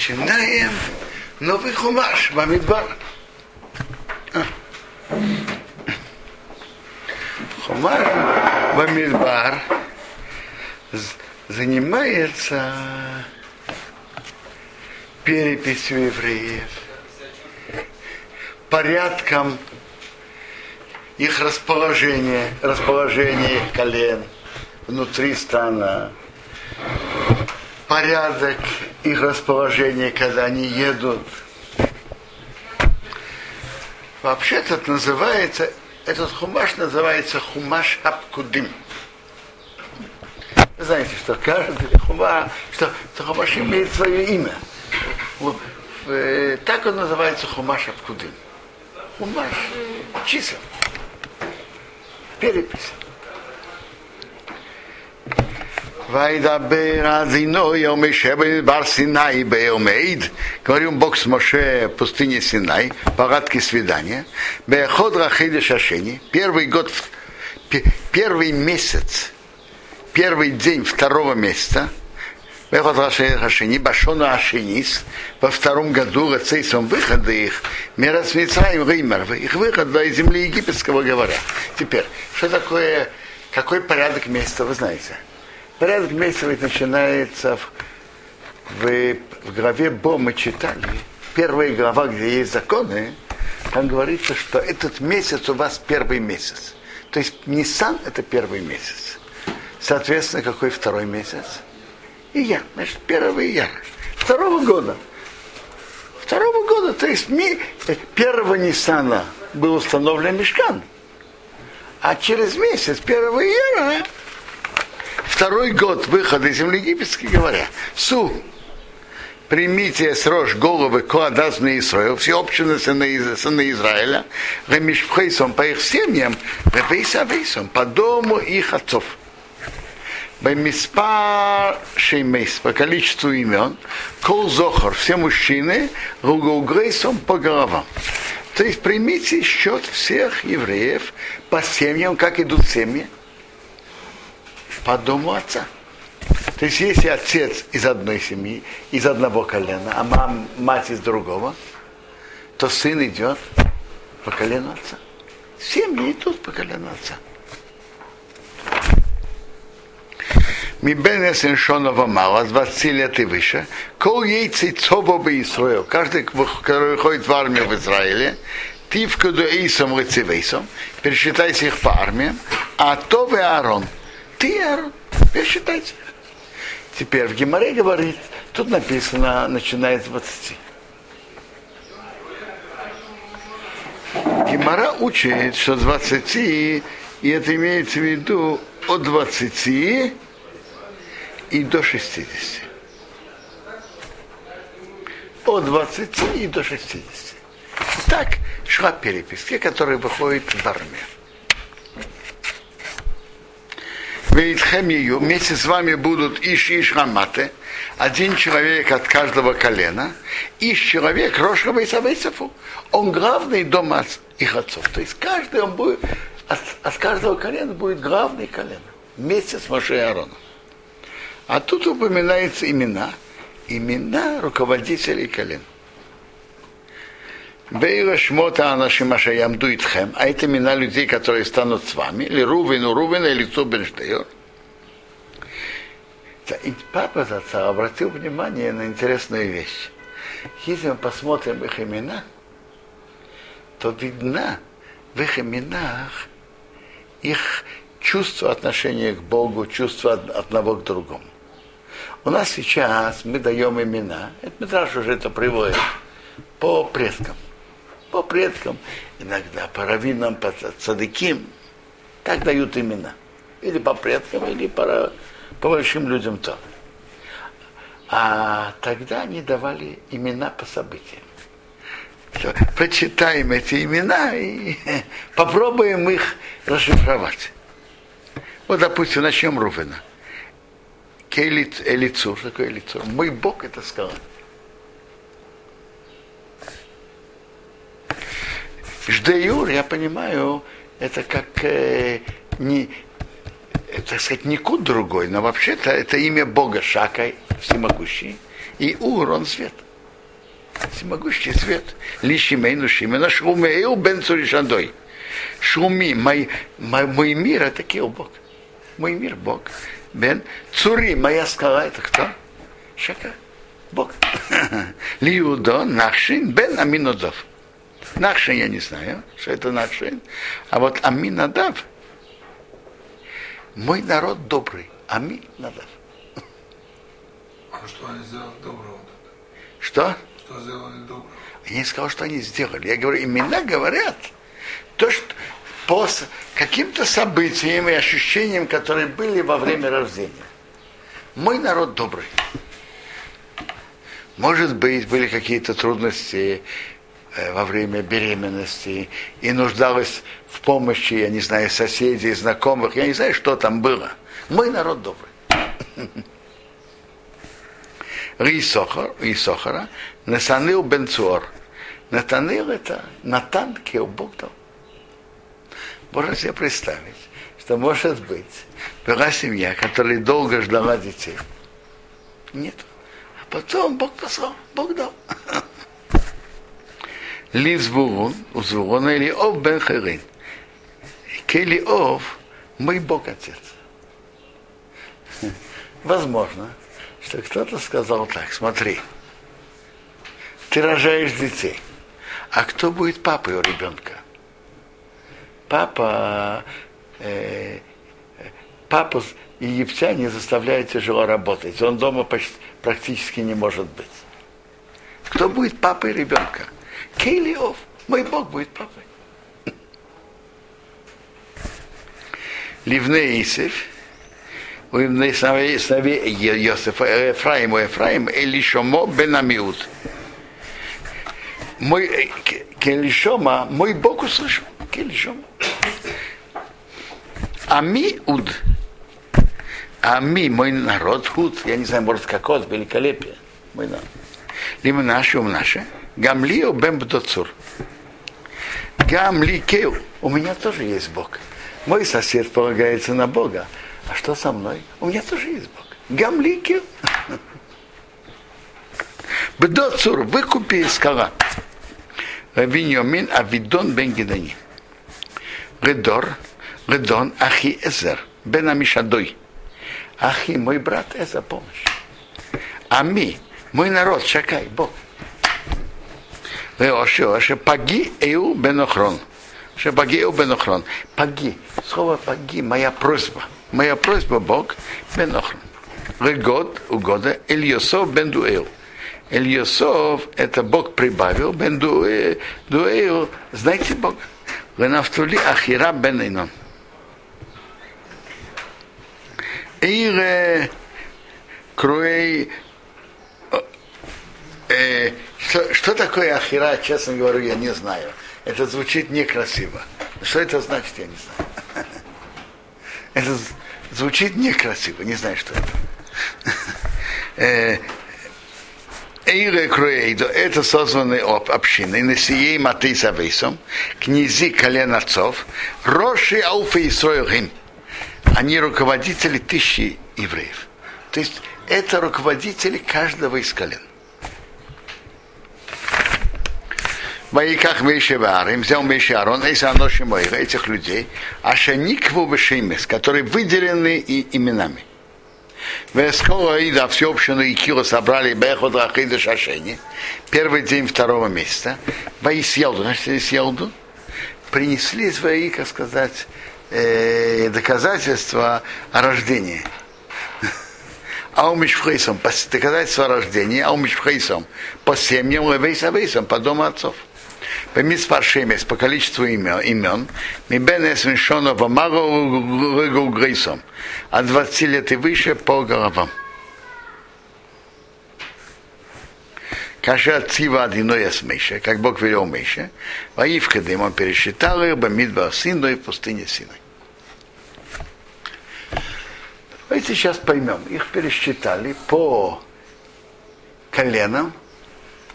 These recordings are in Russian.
начинаем новый хумаш, Бамидбар. Хумаш Бамидбар занимается переписью евреев, порядком их расположения, расположение их колен внутри стана, порядок их расположения, когда они едут. Вообще-то это называется, этот хумаш называется хумаш Абкудим. Вы знаете, что каждый хумаш, что, что хумаш имеет свое имя. Так он называется хумаш Абкудим. Хумаш чисел перепись. Вайдабер Азино Йоме Шебель Бар Синай Беомейд. Говорим Бог с Моше в пустыне Синай, порядки свидания. Беход Шашени. Первый год, первый месяц, первый день второго месяца. Бехот Рашени, Башону Ашенис, во втором году рецейсом выхода их, Мирас Мицраим Реймер, их выхода из земли египетского говоря. Теперь, что такое, какой порядок месяца, вы знаете? Порядок месяца ведь начинается в, в, в главе Бо мы читали, первая глава, где есть законы, там говорится, что этот месяц у вас первый месяц. То есть Нисан это первый месяц. Соответственно, какой второй месяц? и я. Значит, первого ияра. Второго года. Второго года, то есть ми, первого Ниссана был установлен мешкан. А через месяц, первого ияра, второй год выхода из земли египетской, говоря, Су, примите с рож головы коадаз на Исраил, все общины сына, сына Израиля, ремишпхейсом по их семьям, вейса вейсом, по дому их отцов. Баймиспар шеймейс, по количеству имен, кол зохар, все мужчины, ругоугрейсом по головам. То есть примите счет всех евреев по семьям, как идут семьи, по дому отца. То есть если отец из одной семьи, из одного колена, а мам, мать из другого, то сын идет по колену отца. Семьи идут по колену отца. Мибен Эсеншонова мало, 20 лет и выше, кол яйцы цобо бы Исраил, каждый, который выходит в армию в Израиле, ты в Кадуэйсом Рецивейсом, пересчитайте их по армиям, а то вы Аарон, ты Аарон, пересчитайте их. Теперь в Геморе говорит, тут написано, начиная с 20. Гемора учит, что 20, и это имеется в виду от 20 и до 60. От 20 и до 60. Так шла перепись, те, которые выходят в армию. Вейтхемию, вместе с вами будут Иш Иш Рамате, один человек от каждого колена, Иш человек Рошава и. Он главный дома их отцов. То есть каждый он будет, от, каждого колена будет главный колено. Вместе с Моше и Аароном. А тут упоминаются имена. Имена руководителей колен. Бейра шмота анашима шаямду итхем, а это имена людей, которые станут с вами, или Рувину Рувина, или Цубенштейр. И папа отца обратил внимание на интересную вещь. Если мы посмотрим их имена, то видно в их именах их чувство отношения к Богу, чувство одного к другому. У нас сейчас мы даем имена, это Митраж уже это приводит, по предкам. По предкам, иногда по раввинам, по цадыким, так дают имена. Или по предкам, или по, по большим людям то. А тогда они давали имена по событиям. Все, прочитаем эти имена и попробуем их расшифровать. Вот, допустим, начнем Рувена. Элицур. Что такое Элицур? Мой Бог это сказал. Ждеюр, я понимаю, это как э, не, так сказать, никуда другой, но вообще-то это имя Бога Шакай, всемогущий, и Ур, он свет. всемогущий свет. Лишимейну Шимена Шумеил бен Цуришандой. Шуми, мой, мой, мой мир, это кил Бог. Мой мир Бог. Бен Цури, моя скала, это кто? Шака. Бог. Лиудо, Нахшин, бен Аминодов. Нахшин я не знаю, что это Нахшин. А вот Аминадав, мой народ добрый. Аминадав. А что они сделали доброго? Что? Что сделали доброго? Я не сказал, что они сделали. Я говорю, имена говорят то, что по каким-то событиям и ощущениям, которые были во время рождения. Мой народ добрый. Может быть, были какие-то трудности во время беременности и нуждалась в помощи, я не знаю, соседей, знакомых, я не знаю, что там было. Мой народ добрый. Рисохар, Рисохара, Насанил Бенцуор. Натанил это Натан Кео Бог дал. Можно себе представить, что может быть была семья, которая долго ждала детей. Нет. А потом Бог послал, Бог дал. Ли Звурун, у Звурона или Ов Бен Херин. Кели Ов, мой Бог Отец. Возможно, что кто-то сказал так, смотри, ты рожаешь детей, а кто будет папой у ребенка? Папа, э, папу египтяне заставляют тяжело работать, он дома почти, практически не может быть. Кто будет папой ребенка? Кейлиов, мой Бог будет папой. Ливне Исев, у сыновей Йосифа, Ефраим, Ефраим, Элишомо Бенамиут. Мой Келишома, мой Бог услышал. Келишома. Ами Уд. Ами, мой народ, худ, я не знаю, может, как от, великолепие. Мой народ. Либо наши, ум наши. Гамлио бем бдоцур. Гамли кеу. У меня тоже есть Бог. Мой сосед полагается на Бога. А что со мной? У меня тоже есть Бог. Гамлики. Бдоцур, выкупи скала. Виньомин Авидон бен Гидани. Редор, Редон, Ахи Эзер, бен Амишадой. Ахи, мой брат Эзер, помощь. Ами, мой народ, Шакай, Бог. Оше, Паги Эу Бенохрон. Паги Эу Бенохрон. Паги, слово Паги, моя просьба. Моя просьба, Бог, Бенохрон. Регод, угода, Ильосов бен Дуэл. Ильосов, это Бог прибавил, бен Дуэл, знаете Бога? Ленафтули Ахира бен Инон. Ир Круэй э, что, что такое Ахира, честно говоря, я не знаю. Это звучит некрасиво. Что это значит, я не знаю. Это звучит некрасиво, не знаю, что это. Эйре Круэйдо, это созванные общины, Несией Матей Савейсом, князи колен отцов, Роши Ауфа и Сроилхим. Они руководители тысячи евреев. То есть это руководители каждого из колен. Ваиках Мейши Варим, взял Мейши Арон, и Моира, этих людей, Ашаникву Бешеймес, которые выделены и именами. Вескола и да всеобщину и кило собрали Бехот Рахида Шашени, первый день второго месяца, Ваисьелду, значит, Ваисьелду, принесли свои, как сказать, э, доказательства о рождении. Аумишфхейсом, доказательства о рождении, Аумишфхейсом, по семьям, Левейсавейсом, по дому отцов. По Мисфаршемес, по количеству имен, имен Мибен Эсмешона Вамару Грейсом, от 20 лет и выше по головам. Каша Цива Адиноя с как Бог велел Мейше, Ваивкадым он пересчитал их Бамидба Сину и в пустыне Синой. Давайте сейчас поймем. Их пересчитали по коленам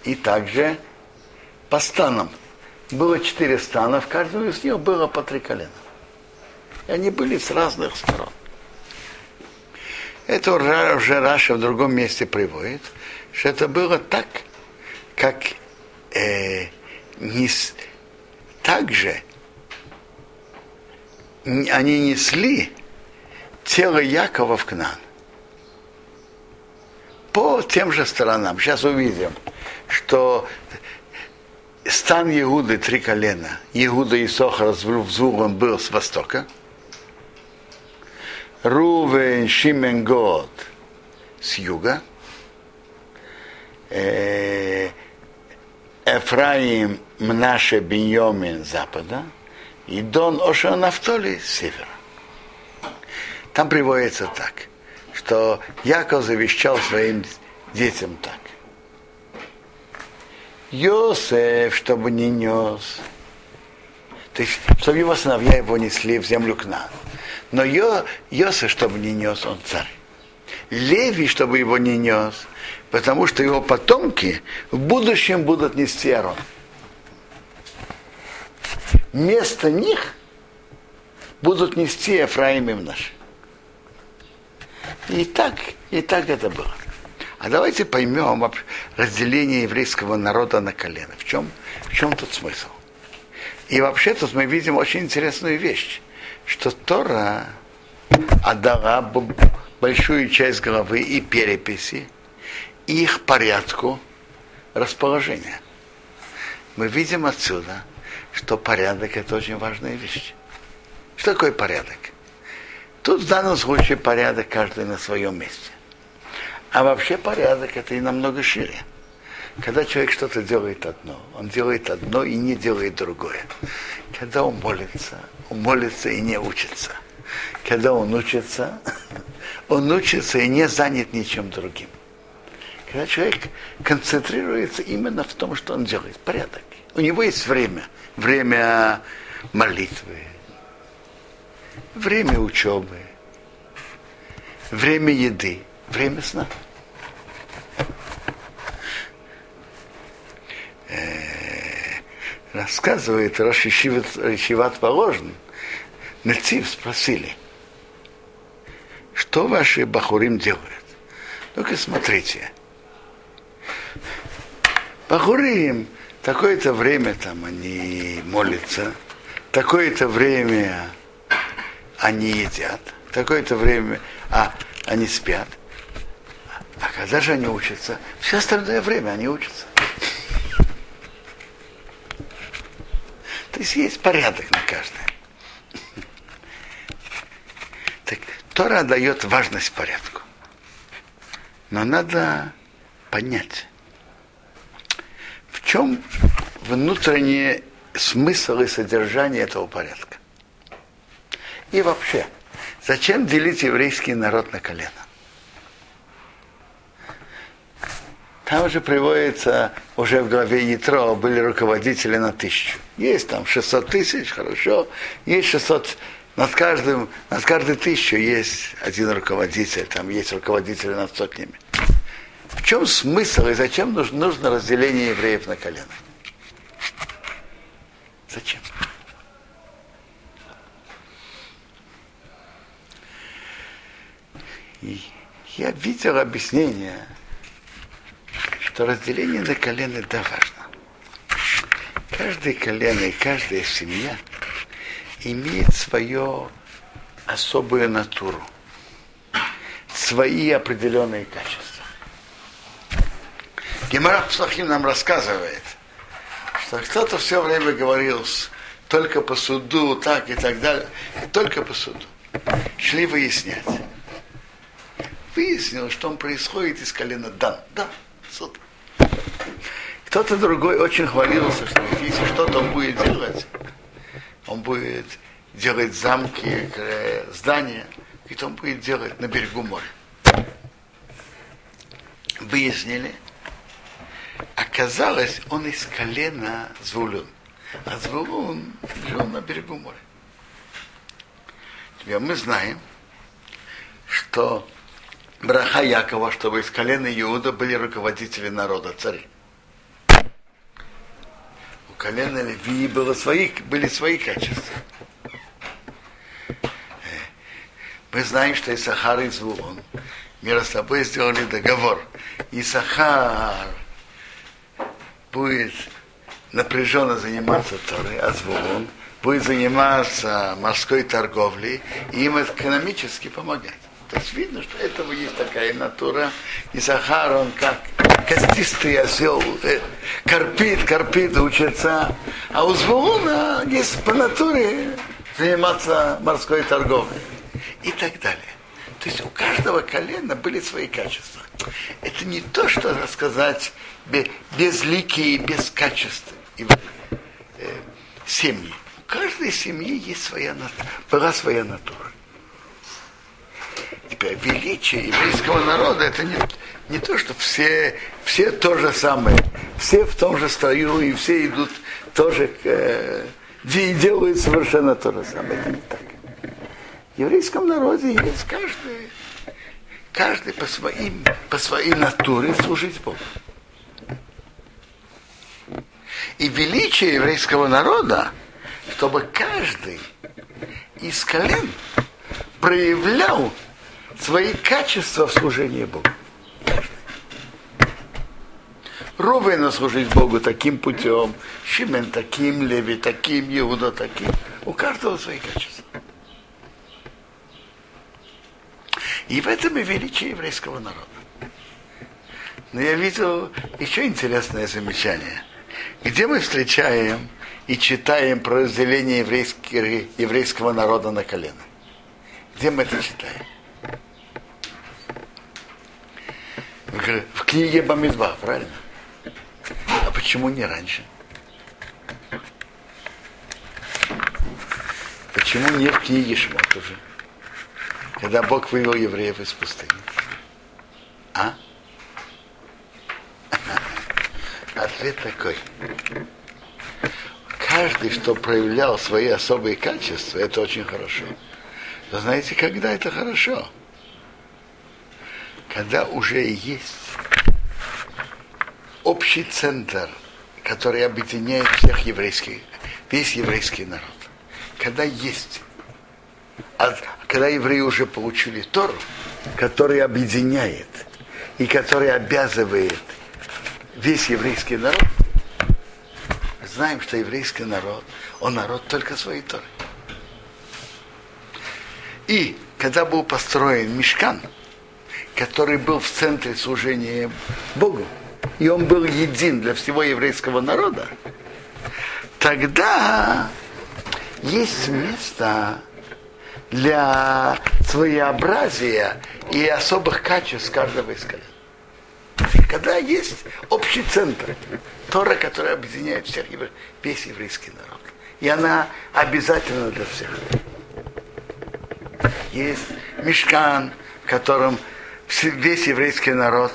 и также по станам. Было четыре стана, в каждом из них было по три колена. И они были с разных сторон. Это уже Раша в другом месте приводит, что это было так, как э, не, также они несли тело Якова в Кнан. По тем же сторонам. Сейчас увидим, что стан Иуды три колена. Иуда и Сохар взлом был с востока. Рувен, Шимен, Год с юга. Э, Эфраим, Мнаше, Беньомин с запада. И Дон Оша Нафтоли с севера. Там приводится так, что Яков завещал своим детям так. Йосеф, чтобы не нес. То есть, чтобы его сыновья его несли в землю к нам. Но Йо, Йосеф, чтобы не нес, он царь. Леви, чтобы его не нес, потому что его потомки в будущем будут нести Арон. Вместо них будут нести Ефраим и наш. И так, и так это было. А давайте поймем разделение еврейского народа на колено. В чем, в чем тут смысл? И вообще тут мы видим очень интересную вещь, что Тора отдала большую часть головы и переписи, и их порядку расположения. Мы видим отсюда, что порядок это очень важная вещь. Что такое порядок? Тут в данном случае порядок каждый на своем месте. А вообще порядок это и намного шире. Когда человек что-то делает одно, он делает одно и не делает другое. Когда он молится, он молится и не учится. Когда он учится, он учится и не занят ничем другим. Когда человек концентрируется именно в том, что он делает, порядок. У него есть время. Время молитвы, время учебы, время еды, время сна. Рассказывает Рашишиват Положен, Нацив спросили, что ваши бахурим делают? Ну-ка смотрите. Бахурим, такое-то время там они молятся, такое-то время они едят, такое-то время а, они спят. А когда же они учатся? Все остальное время они учатся. То есть есть порядок на каждое. Так Тора дает важность порядку. Но надо понять, в чем внутренний смысл и содержание этого порядка. И вообще, зачем делить еврейский народ на колено? Там же приводится, уже в главе Ятро были руководители на тысячу. Есть там 600 тысяч, хорошо. Есть 600, над каждым, над каждой тысячу есть один руководитель, там есть руководители над сотнями. В чем смысл и зачем нужно, нужно разделение евреев на колено? Зачем? Я видел объяснение, что разделение на колено да важно. Каждое колено и каждая семья имеет свою особую натуру, свои определенные качества. Гемора Псахим нам рассказывает, что кто-то все время говорил только по суду, так и так далее, и только по суду. Шли выяснять. Выяснилось, что он происходит из колена Дан. Да, суд. Кто-то другой очень хвалился, что если что-то он будет делать, он будет делать замки, э, здания, и он будет делать на берегу моря. Выяснили, оказалось, он из колена Звулун. А Звулун жил на берегу моря. Теперь мы знаем, что браха Якова, чтобы из колена Иуда были руководители народа, цари колена Леви было свои, были свои качества. Мы знаем, что Исахар и Звулон между собой сделали договор. Исахар будет напряженно заниматься Торой, а Звулун будет заниматься морской торговлей, и им экономически помогать. То есть видно, что этого есть такая натура. И Сахар, он как костистый осел, э, корпит, корпит, учится. А у Звулуна есть по натуре заниматься морской торговлей. И так далее. То есть у каждого колена были свои качества. Это не то, что рассказать безликие, без качеств и, э, семьи. У каждой семьи есть своя натура, была своя натура. Теперь величие еврейского народа это не, не то, что все, все то же самое, все в том же строю и все идут тоже э, и делают совершенно то же самое. Это не так. В еврейском народе есть каждый, каждый по, своим, по своей натуре служить Богу. И величие еврейского народа, чтобы каждый из колен проявлял свои качества в служении Богу. Ровно служить Богу таким путем, Шимен таким, Леви таким, Иуда таким. У каждого свои качества. И в этом и величие еврейского народа. Но я видел еще интересное замечание. Где мы встречаем и читаем про разделение еврейского, народа на колено? Где мы это читаем? В книге Бамидба, правильно? А почему не раньше? Почему не в книге Шмот уже? когда Бог вывел евреев из пустыни? А? Ответ такой. Каждый, что проявлял свои особые качества, это очень хорошо. Но знаете, когда это хорошо? Когда уже есть общий центр, который объединяет всех еврейских, весь еврейский народ. Когда есть а когда евреи уже получили Тору, который объединяет и который обязывает весь еврейский народ, знаем, что еврейский народ, он народ только своей Торы. И когда был построен Мешкан, который был в центре служения Богу, и он был един для всего еврейского народа, тогда есть место, для своеобразия и особых качеств каждого из колен. Когда есть общий центр, Тора, который объединяет всех, весь еврейский народ. И она обязательна для всех. Есть мешкан, в котором весь еврейский народ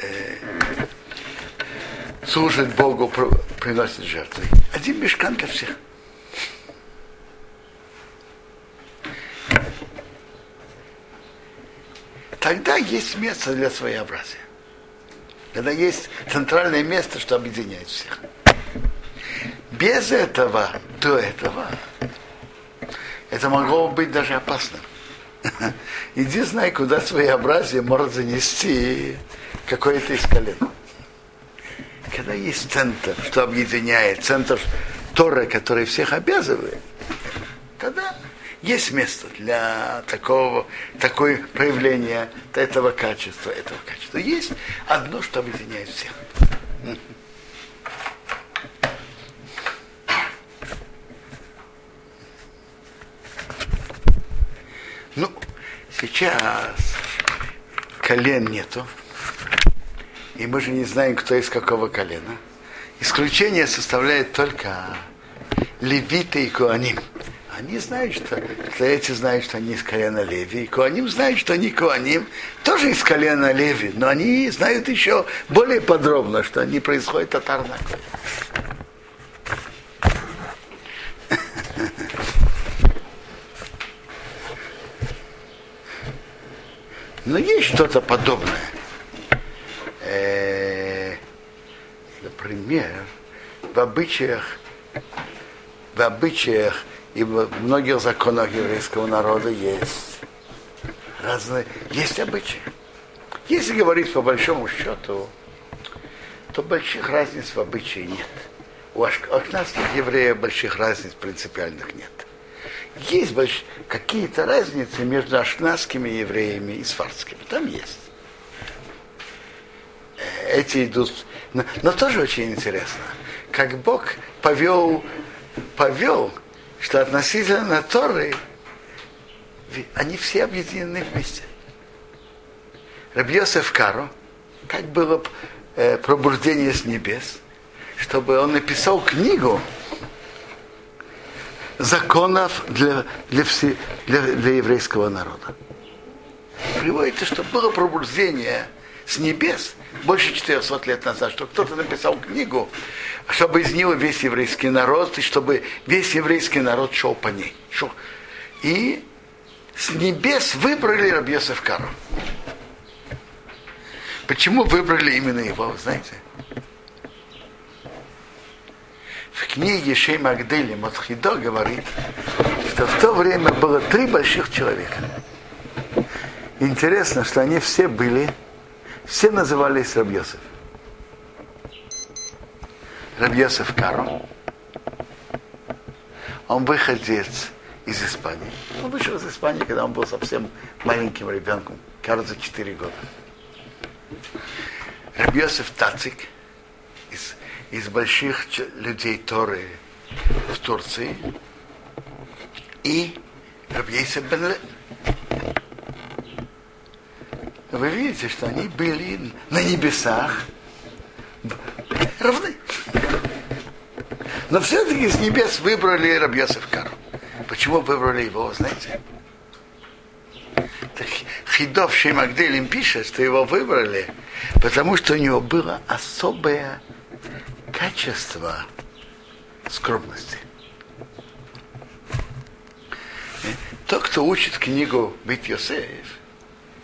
э, служит Богу, приносит жертвы. Один мешкан для всех. тогда есть место для своеобразия. Когда есть центральное место, что объединяет всех. Без этого, до этого, это могло быть даже опасно. Иди знай, куда своеобразие может занести какое-то из колен. Когда есть центр, что объединяет, центр Торы, который всех обязывает, тогда есть место для такого, такое проявления этого качества, этого качества. Есть одно, что объединяет всех. Ну, сейчас колен нету. И мы же не знаем, кто из какого колена. Исключение составляет только левиты и куаним. Они знают, что, эти знают, что они из колена Леви. И Коаним знают, что они Коаним тоже из колена Леви. Но они знают еще более подробно, что они происходят от Арнака. Но есть что-то подобное. Э, например, в обычаях, в обычаях и в многих законах еврейского народа есть разные, есть обычаи. Если говорить по большому счету, то больших разниц в обычае нет. У ашкназских евреев больших разниц принципиальных нет. Есть больш... какие-то разницы между ашкназскими евреями и сфардскими. Там есть. Эти идут... Но, но тоже очень интересно. Как Бог повел, повел, что относительно Торы они все объединены вместе. Рабьосеф Каро, как было э, пробуждение с небес, чтобы он написал книгу законов для, для, все, для, для еврейского народа. Приводится, что было пробуждение с небес больше 400 лет назад, что кто-то написал книгу, чтобы из него весь еврейский народ, и чтобы весь еврейский народ шел по ней. Шел. И с небес выбрали Рабьесов Кару. Почему выбрали именно его, знаете? В книге Шей Магдели Матхидо говорит, что в то время было три больших человека. Интересно, что они все были, все назывались Рабьесов. Рабьесов Каро. Он выходец из Испании. Он вышел из Испании, когда он был совсем маленьким ребенком, кажется, 4 года. Рабьесов Тацик из, из больших людей Торы в Турции и Рабьесов Бен Вы видите, что они были на небесах равны. Но все-таки с небес выбрали Рабьесов Кару. Почему выбрали его, знаете? Хидов Шеймагделим пишет, что его выбрали, потому что у него было особое качество скромности. Тот, кто учит книгу «Быть Йосеев»,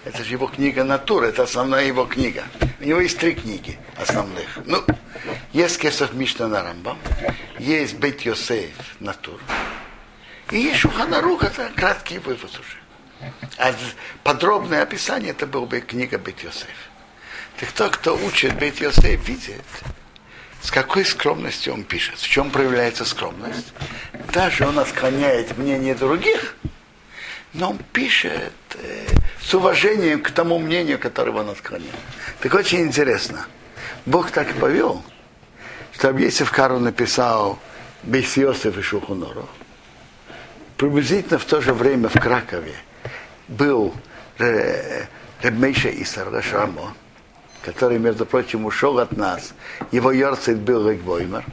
это же его книга «Натура», это основная его книга. У него есть три книги основных. Ну, есть Кесов Мишна на Рамбам, есть «Бет Йосеев» «Натура», и есть Шуханарух, это краткий вывод уже. А подробное описание это был бы книга Бет Йосеф. Так кто, кто учит Бет Йосеф, видит, с какой скромностью он пишет, в чем проявляется скромность. Даже он отклоняет мнение других, но он пишет э, с уважением к тому мнению, которого он отклонял. Так очень интересно. Бог так повел, что Абьесев Кару написал Бейс Йосеф и Шухунору приблизительно в то же время в Кракове был Ребмейша Исар Рашамо, который, между прочим, ушел от нас. Его Йорцит был Регбоймер.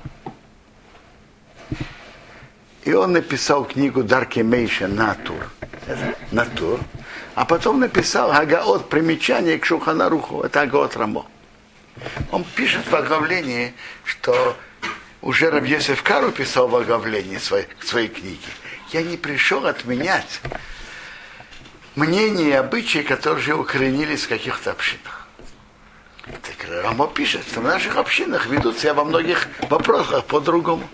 И он написал книгу Дарки Мейша Натур. Натур. А потом написал Агаот примечание к Шуханаруху. Это Агаот Рамо. Он пишет в оглавлении, что уже Рабьесев Кару писал в оглавлении своей, своей книги я не пришел отменять мнения и обычаи, которые уже укоренились в каких-то общинах. Так Рамо пишет, что в наших общинах ведут себя во многих вопросах по-другому.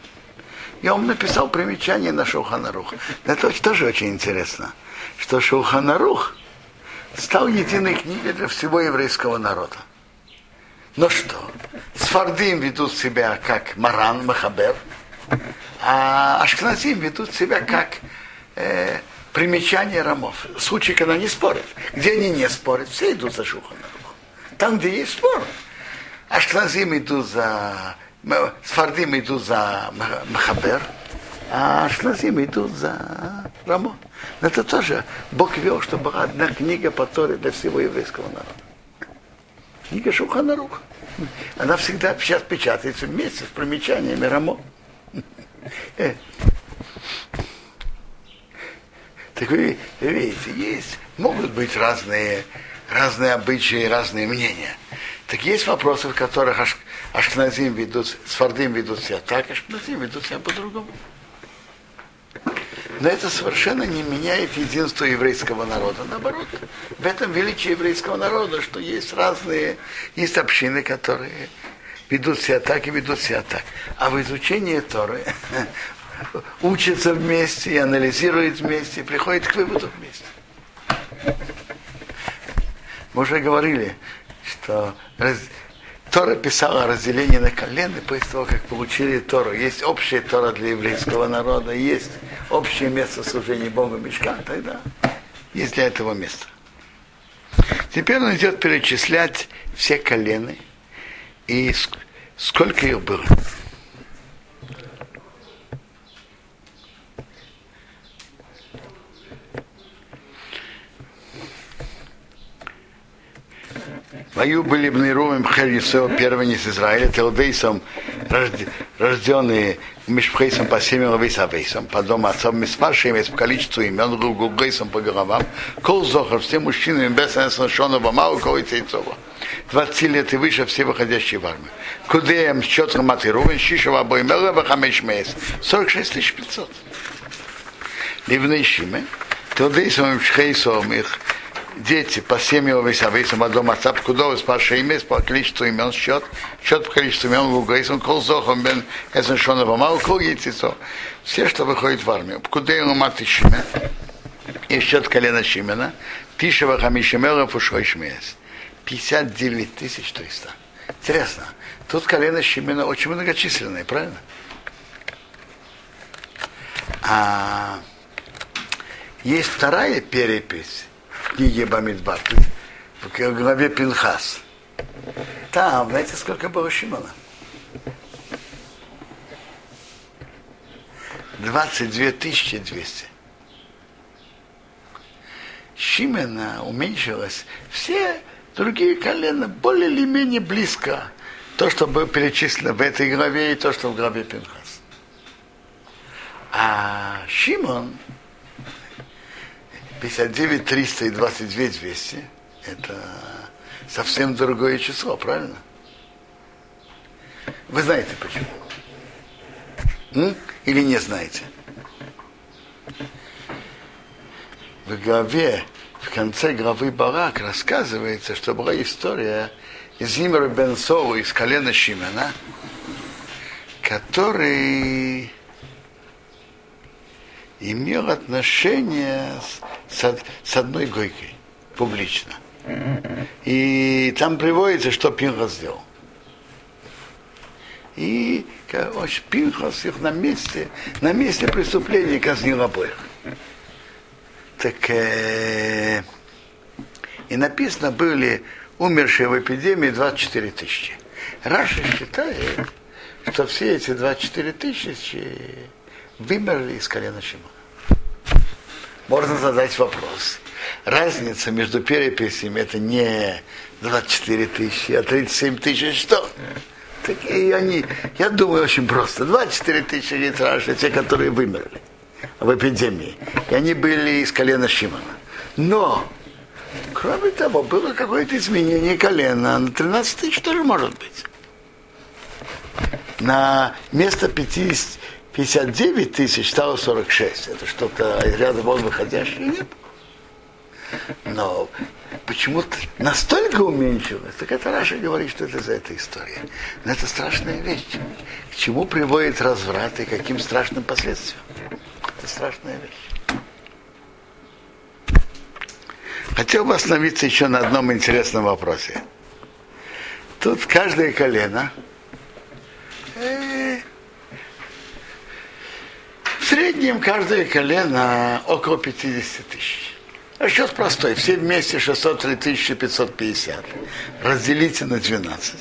И он написал примечание на Шуханарух. Это тоже очень интересно, что Шуханарух стал единой книгой для всего еврейского народа. Но что? Сфардим ведут себя как Маран, Махабер – а Ашкназим ведут себя как э, примечание рамов. Случай, когда они спорят. Где они не спорят, все идут за Шуханарух. Там, где есть спор, Ашкназим идут за... Сфардим идут за Махабер, а Ашкназим идут за Рамо. Это тоже Бог вел, чтобы была одна книга по Торе для всего еврейского народа. Книга Шуханарух. Она всегда сейчас печатается вместе с примечаниями Рамо. Э. Так вы видите, есть, могут быть разные, разные обычаи, разные мнения. Так есть вопросы, в которых аш, ашкназим ведут, сфардим ведут себя так, ашкназим ведут себя по-другому. Но это совершенно не меняет единство еврейского народа. Наоборот, в этом величие еврейского народа, что есть разные, есть общины, которые ведут себя так и ведут себя так. А в изучении Торы учатся вместе анализируют вместе, приходят к выводу вместе. Мы уже говорили, что раз, Тора писала разделение на колены после того, как получили Тору. Есть общая Тора для еврейского народа, есть общее место служения Богу Мешка, тогда есть для этого место. Теперь он идет перечислять все колены и сколько их было. Мою были в Нейрувим Хельюсео, первенец Израиля, Теодейсом, рожденные Мишпхейсом по семьям Лавейсавейсом, по дому отцом Миспаршим, по количеству имен, Гугугейсом по головам, Кол Зохар, все мужчины, без Несаншонова, Мау, Кол Цейцова. 20 лет и выше все выходящие в армию. Кудеем, Счетр Матирувин, Шишева, Боймела, Бахамеш Мейс, 46 500. Ливней Шиме, Теодейсом Мишпхейсом, их дети по семьям Весавейсам, а дома отца Пкудова, спасшие имя, по количеству имен, счет, счет по количеству имен, Лугайсом, Кол Зохом, Бен Эсеншонова, Мал, Кол Яйцицо. Все, что выходит в армию. Пкудею Маты Шиме, и счет колена Шимена, Тишева Хамишемелов Ушой Шмеес. 59 300. Интересно, тут колено Шимена очень многочисленное, правильно? А есть вторая перепись, книге Бамидбар, в главе Пинхас. Там, знаете, сколько было Шимона? 22 200. Шимена уменьшилось. Все другие колена более или менее близко. То, что было перечислено в этой главе, и то, что в главе Пинхас. А Шимон 59 300 и 22 200 это совсем другое число, правильно? Вы знаете почему? М? Или не знаете? В главе, в конце главы Барак рассказывается, что была история из Зимера бен Соу, из колена Шимена, который имел отношение с, с, с одной гойкой публично. И там приводится, что Пинхас сделал. И Пинхас их на месте, на месте преступления казнил обоих. Так э, и написано были умершие в эпидемии 24 тысячи. Раша считает, что все эти 24 тысячи вымерли из колена Шимона. Можно задать вопрос. Разница между переписями это не 24 тысячи, а 37 тысяч что? Так и они, я думаю, очень просто. 24 тысячи литраж, те, которые вымерли в эпидемии. И они были из колена Шимона. Но, кроме того, было какое-то изменение колена. На 13 тысяч тоже может быть. На место 50, 59 тысяч стало 46. Это что-то ряда вон выходящее, нет? Но почему-то настолько уменьшилось, так это Раша говорит, что это за эта история. Но это страшная вещь. К чему приводит разврат и каким страшным последствиям? Это страшная вещь. Хотел бы остановиться еще на одном интересном вопросе. Тут каждое колено э, в среднем каждое колено около 50 тысяч. Расчет простой. Все вместе 603 550. Разделите на 12.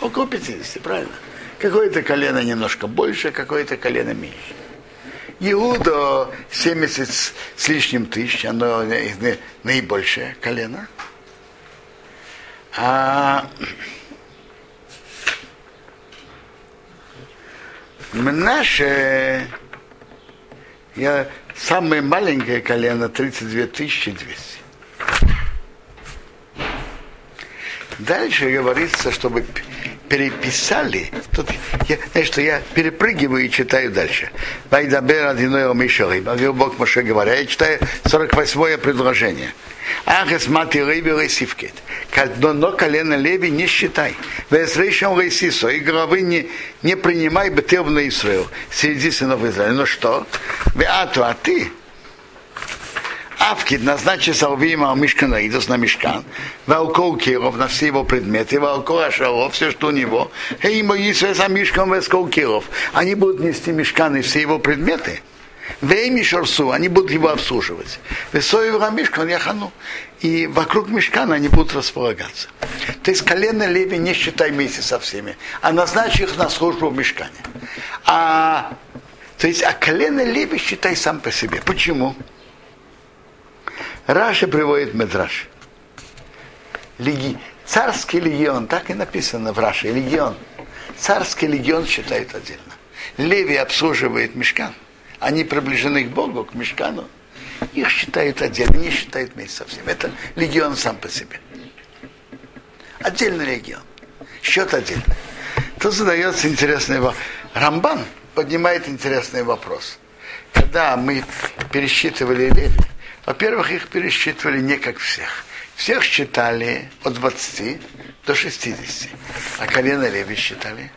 Около 50, правильно? Какое-то колено немножко больше, какое-то колено меньше. Иуда 70 с лишним тысяч, оно наибольшее колено. А Мнаше я самое маленькое колено 32 200. Дальше говорится, чтобы переписали. Тут я, знаешь, что я перепрыгиваю и читаю дальше. Вайдабер одиной омишарим. Бог Моше говоря, я читаю 48 предложение. Ахес мати рейби рейсивкет. Но колено леви не считай. Весрейшем рейсисо. И головы не, не принимай бетев на Исраил. Среди сынов Израиля. Ну что? Веату, а ты? Тавкид назначится убима Мишкана Идус на Мишкан, Валкол Киров на все его предметы, Валкол Ашаров, все, что у него. И Моисей за Мишкан Вескол Киров. Они будут нести Мишкан и все его предметы. Вейми Шорсу, они будут его обслуживать. Весоев Рамишкан Яхану. И вокруг Мишкана они будут располагаться. То есть колено Леви не считай вместе со всеми, а назначь их на службу в Мишкане. А, то есть, а колено Леви считай сам по себе. Почему? Раша приводит Медраш. Леги... Царский легион, так и написано в Раше, легион. Царский легион считают отдельно. Леви обслуживает мешкан. Они приближены к Богу, к мешкану. Их считают отдельно, не считают вместе со всем. Это легион сам по себе. Отдельный легион. Счет отдельный. Тут задается интересный вопрос. Рамбан поднимает интересный вопрос. Когда мы пересчитывали Леви, во-первых, их пересчитывали не как всех. Всех считали от 20 до 60. А колено Леви считали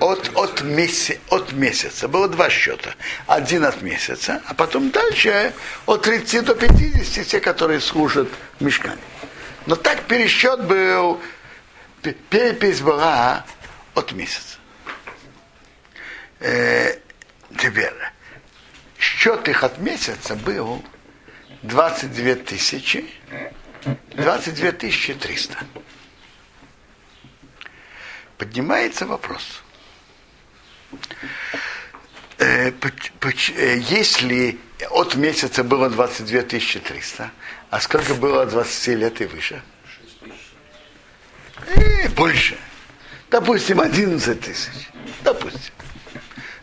от, от, меся, от месяца. Было два счета. Один от месяца, а потом дальше от 30 до 50 те, которые служат в мешкане. Но так пересчет был, перепись была от месяца. Э, теперь, счет их от месяца был 22 тысячи, 22 тысячи 300. Поднимается вопрос. Э, э, если от месяца было 22 300, а сколько было от 20 лет и выше? Э, больше. Допустим, 11 тысяч. Допустим.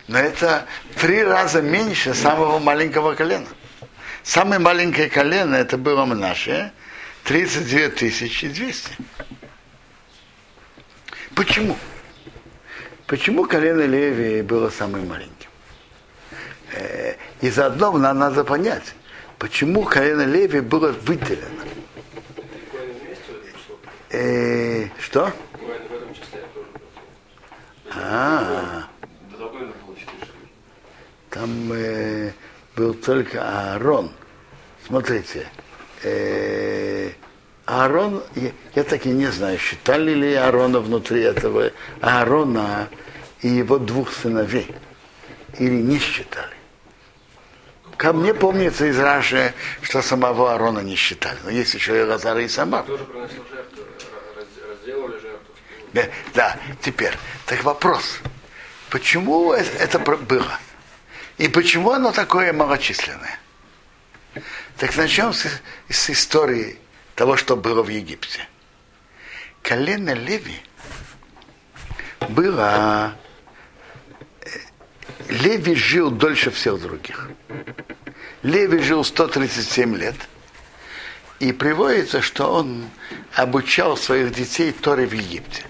Но это три раза меньше самого маленького колена. Самое маленькое колено это было наше 32 200. Почему? Почему колено Леви было самым маленьким? Э, и заодно нам надо понять, почему колено Леви было выделено. Э, что? А, там э, был только Аарон. Смотрите, э, Аарон, я, я так и не знаю, считали ли Аарона внутри этого, Аарона и его двух сыновей, или не считали. Ко мне помнится из Раши, что самого Аарона не считали. Но есть еще и Лазара и сама. Тоже приносил жертву, разделали жертву. Да, да, теперь, так вопрос. Почему это было? И почему оно такое малочисленное? Так начнем с, с истории того, что было в Египте. Колено Леви было... Э, Леви жил дольше всех других. Леви жил 137 лет. И приводится, что он обучал своих детей Торе в Египте.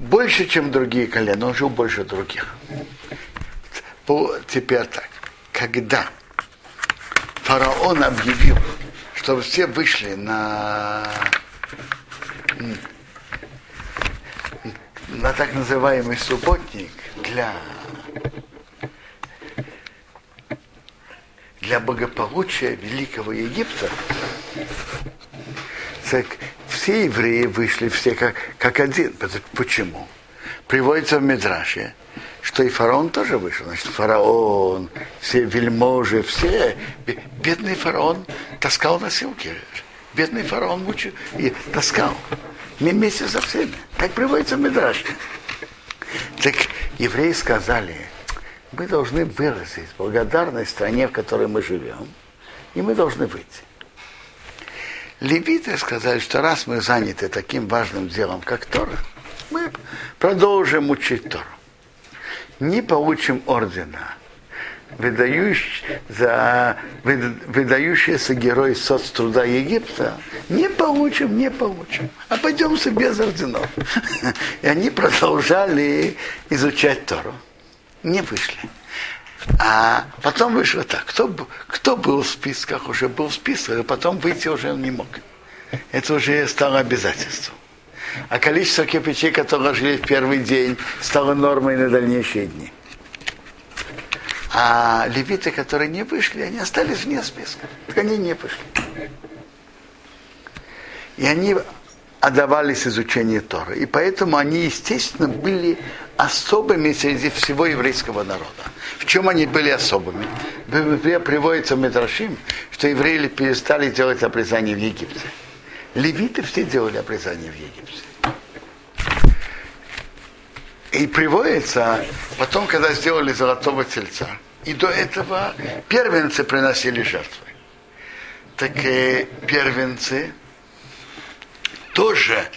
Больше, чем другие колена, он жил больше других. Теперь так. Когда фараон объявил, что все вышли на, на так называемый субботник для, для благополучия Великого Египта, так все евреи вышли все как, как один. Почему? Приводится в Медраше, что и фараон тоже вышел. Значит, фараон, все вельможи, все. Бедный фараон таскал носилки. Бедный фараон мучил и таскал. Вместе со всеми. Так приводится в Медраш. Так евреи сказали, мы должны выразить благодарность стране, в которой мы живем, и мы должны выйти. Левиты сказали, что раз мы заняты таким важным делом, как Тора, мы продолжим учить Тору не получим ордена, выдающий, за выдающийся герой соцтруда Египта, не получим, не получим. Обойдемся без орденов. И они продолжали изучать Тору. Не вышли. А потом вышло так. Кто, кто был в списках, уже был в списках, а потом выйти уже не мог. Это уже стало обязательством. А количество кирпичей, которые жили в первый день, стало нормой на дальнейшие дни. А левиты, которые не вышли, они остались вне списка. Так они не вышли. И они отдавались изучению Торы. И поэтому они, естественно, были особыми среди всего еврейского народа. В чем они были особыми? Приводится в что евреи перестали делать обрезание в Египте. Левиты все делали обрезание в Египте. И приводится потом, когда сделали золотого тельца. И до этого первенцы приносили жертвы. Так и первенцы тоже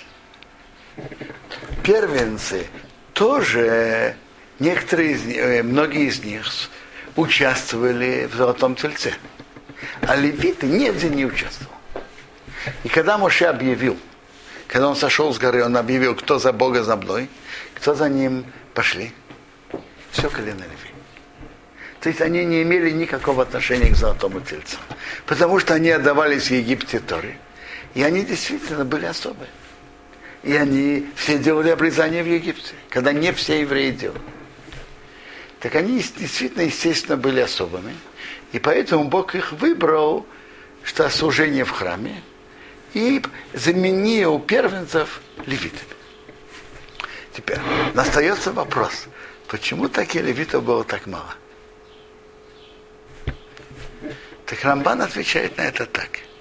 первенцы тоже некоторые из э, многие из них участвовали в золотом тельце. А левиты нигде не участвовал. И когда Моше объявил, когда он сошел с горы, он объявил, кто за Бога за мной, кто за ним пошли. Все колено Леви. То есть они не имели никакого отношения к золотому тельцу. Потому что они отдавались в Египте Торы. И они действительно были особые. И они все делали обрезание в Египте, когда не все евреи делали. Так они действительно, естественно, были особыми. И поэтому Бог их выбрал, что служение в храме, и заменил первенцев левитами. Теперь остается вопрос, почему таких левитов было так мало? Так Рамбан отвечает на это так –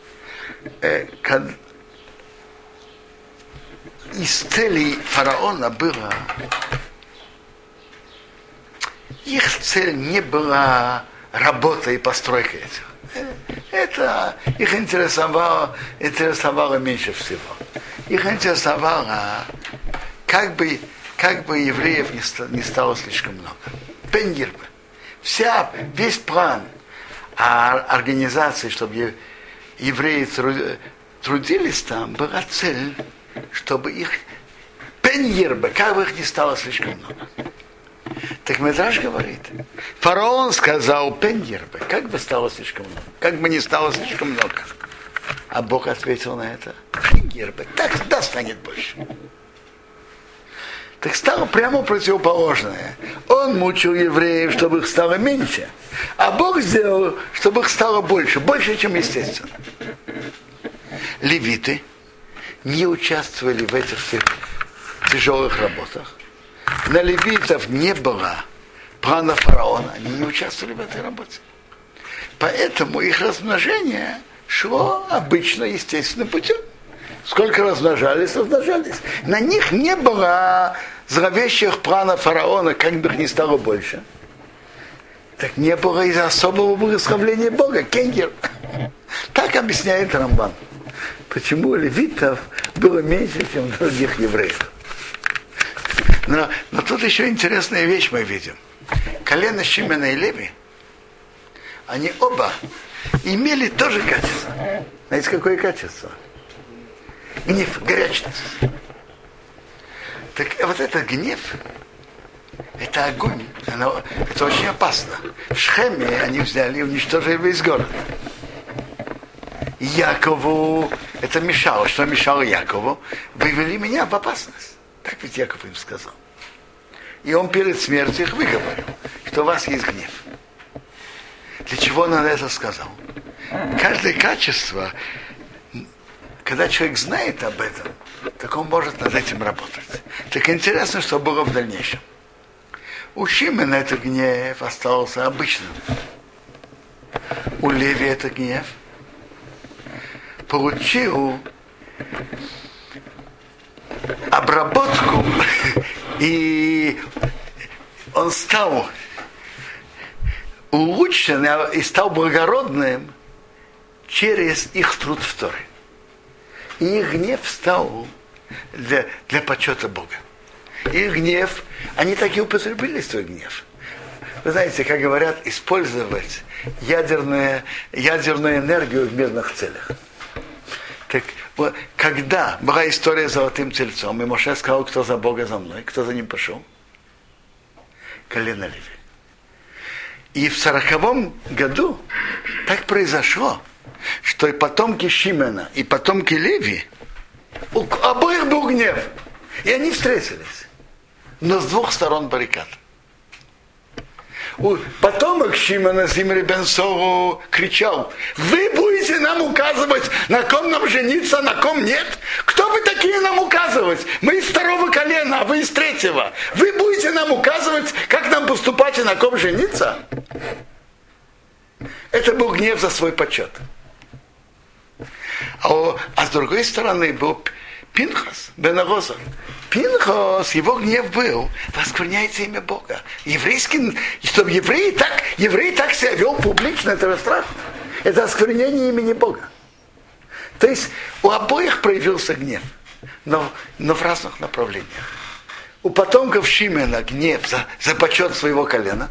из целей фараона было их цель не была работа и постройка этих. Это их интересовало, интересовало меньше всего. Их интересовало, как бы, как бы евреев не, не стало слишком много. Пенгербы. Вся, весь план организации, чтобы евреи трудились там, была цель, чтобы их пеньербе, как бы их не стало слишком много. Так Медраж говорит, фараон сказал пеньербе, как бы стало слишком много, как бы не стало слишком много. А Бог ответил на это, пеньербе, так всегда станет больше. Так стало прямо противоположное. Он мучил евреев, чтобы их стало меньше. А Бог сделал, чтобы их стало больше. Больше, чем естественно. Левиты не участвовали в этих тяжелых работах. На левитов не было плана фараона. Они не участвовали в этой работе. Поэтому их размножение шло обычно естественным путем. Сколько размножались, размножались. На них не было зловещих планов фараона, как бы их ни стало больше. Так не было из-за особого благословления Бога, кенгер. Так объясняет Рамбан. Почему левитов было меньше, чем других евреев. Но, но тут еще интересная вещь мы видим. Колено Шимена и Леви, они оба имели тоже качество. Знаете, какое качество? Гнев, горячность. Так вот это гнев, это огонь, оно, это очень опасно. В Шхеме они взяли и уничтожили весь город. Якову это мешало. Что мешало Якову? Вывели меня в опасность. Так ведь Яков им сказал. И он перед смертью их выговорил, что у вас есть гнев. Для чего он это сказал? Каждое качество когда человек знает об этом, так он может над этим работать. Так интересно, что было в дальнейшем. У Шимена этот гнев остался обычным. У Леви этот гнев получил обработку, и он стал улучшен и стал благородным через их труд в Торе их гнев стал для, для почета Бога. Их гнев, они так и употребили свой гнев. Вы знаете, как говорят, использовать ядерную, ядерную энергию в мирных целях. Так вот, когда была история с золотым тельцом, и Моше сказал, кто за Бога за мной, кто за ним пошел? Колено Леви. И в сороковом году так произошло, что и потомки Шимена, и потомки Леви, у обоих был гнев. И они встретились. Но с двух сторон баррикад. потомок Шимона Зимри Бенсору кричал, вы будете нам указывать, на ком нам жениться, на ком нет? Кто вы такие нам указывать? Мы из второго колена, а вы из третьего. Вы будете нам указывать, как нам поступать и на ком жениться? Это был гнев за свой почет. А, а с другой стороны был Пинхас, Бенагоза. Пинхас, его гнев был, воскверняется имя Бога. Еврейский, чтобы еврей так, еврей так себя вел публично, это страшно. Это осквернение имени Бога. То есть у обоих проявился гнев, но, но в разных направлениях. У потомков Шимена гнев за, за почет своего колена,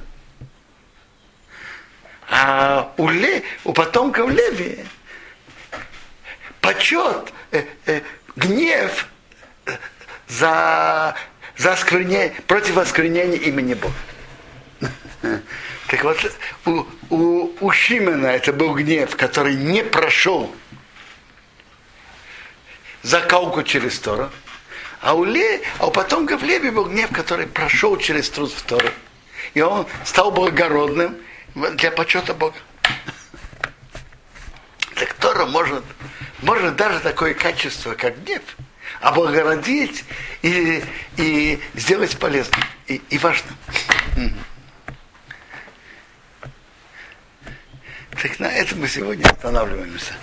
а у, Ле, у потомков Леви почет, э, э, гнев за, за осквернение, против осквернения имени Бога. Так вот, у, у, у Шимена это был гнев, который не прошел закалку через Тору, а у, Ле, а у потомков Леви был гнев, который прошел через труд в Тору. И он стал благородным для почета Бога. Так Тора может, может даже такое качество, как гнев, облагородить и, и сделать полезным и, и важным. Так на этом мы сегодня останавливаемся.